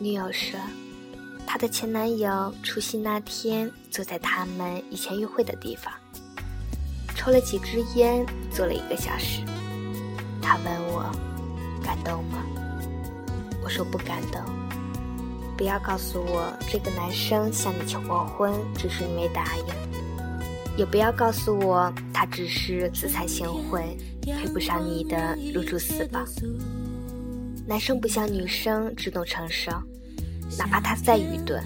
女友说，她的前男友除夕那天坐在他们以前约会的地方，抽了几支烟，坐了一个小时。他问我，感动吗？我说不感动。不要告诉我这个男生向你求过婚，只是你没答应。也不要告诉我他只是自惭形秽，配不上你的入住死抱。男生不像女生主动成熟，哪怕他再愚钝，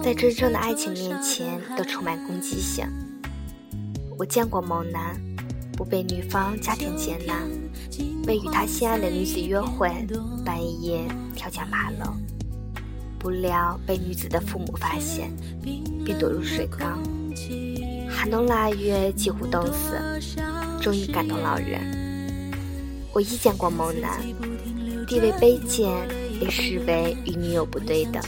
在真正的爱情面前都充满攻击性。我见过某男，不被女方家庭接纳，为与他心爱的女子约会，半夜跳下马楼。不料被女子的父母发现，并躲入水缸。寒冬腊月，几乎冻死，终于感动老人。我遇见过猛男，地位卑贱，被视为与女友不对等，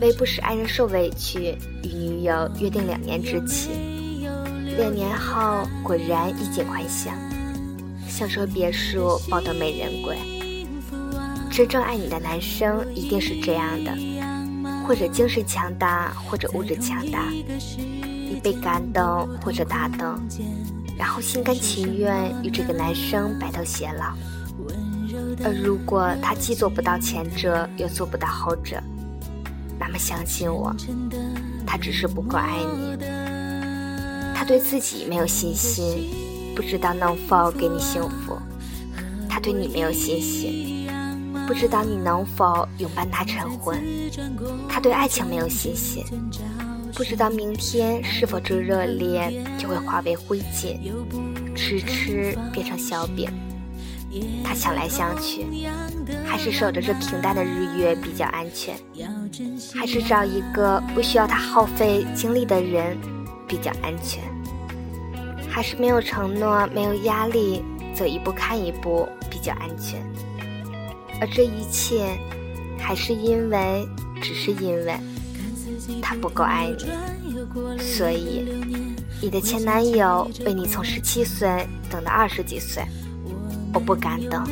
为不使爱人受委屈，与女友约定两年之期。两年后，果然衣锦还乡，享受别墅，抱得美人归。真正爱你的男生一定是这样的，或者精神强大，或者物质强大。你被感动或者打动，然后心甘情愿与这个男生白头偕老。而如果他既做不到前者，又做不到后者，那么相信我，他只是不够爱你。他对自己没有信心，不知道能否给你幸福。他对你没有信心。不知道你能否永伴他成婚？他对爱情没有信心，不知道明天是否这热烈就会化为灰烬，吃吃变成小饼。他想来想去，还是守着这平淡的日月比较安全，还是找一个不需要他耗费精力的人比较安全，还是没有承诺、没有压力，走一步看一步比较安全。而这一切，还是因为，只是因为，他不够爱你，所以，你的前男友为你从十七岁等到二十几岁，我不敢等。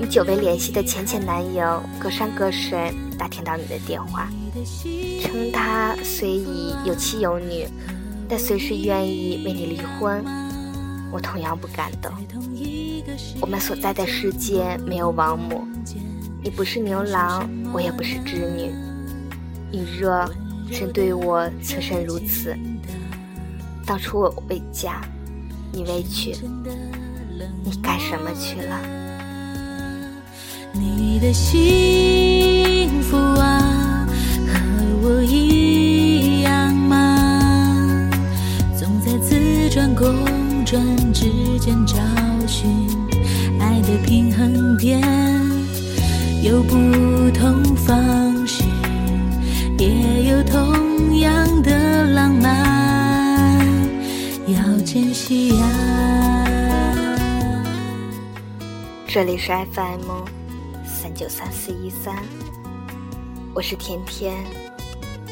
你久未联系的前前男友，隔山隔水打听到你的电话，称他虽已有妻有女，但随时愿意为你离婚，我同样不敢等。我们所在的世界没有王母，你不是牛郎，我也不是织女。你若真对我此生如此，当初我未嫁，你未娶，你干什么去了？你的幸福啊，和我一样吗？总在自转公转之间找寻爱。的平衡点有不同方式，同样的浪漫，要珍惜呀。这里是 FM 三九三四一三，我是甜甜，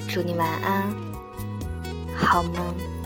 祝你晚安，好梦。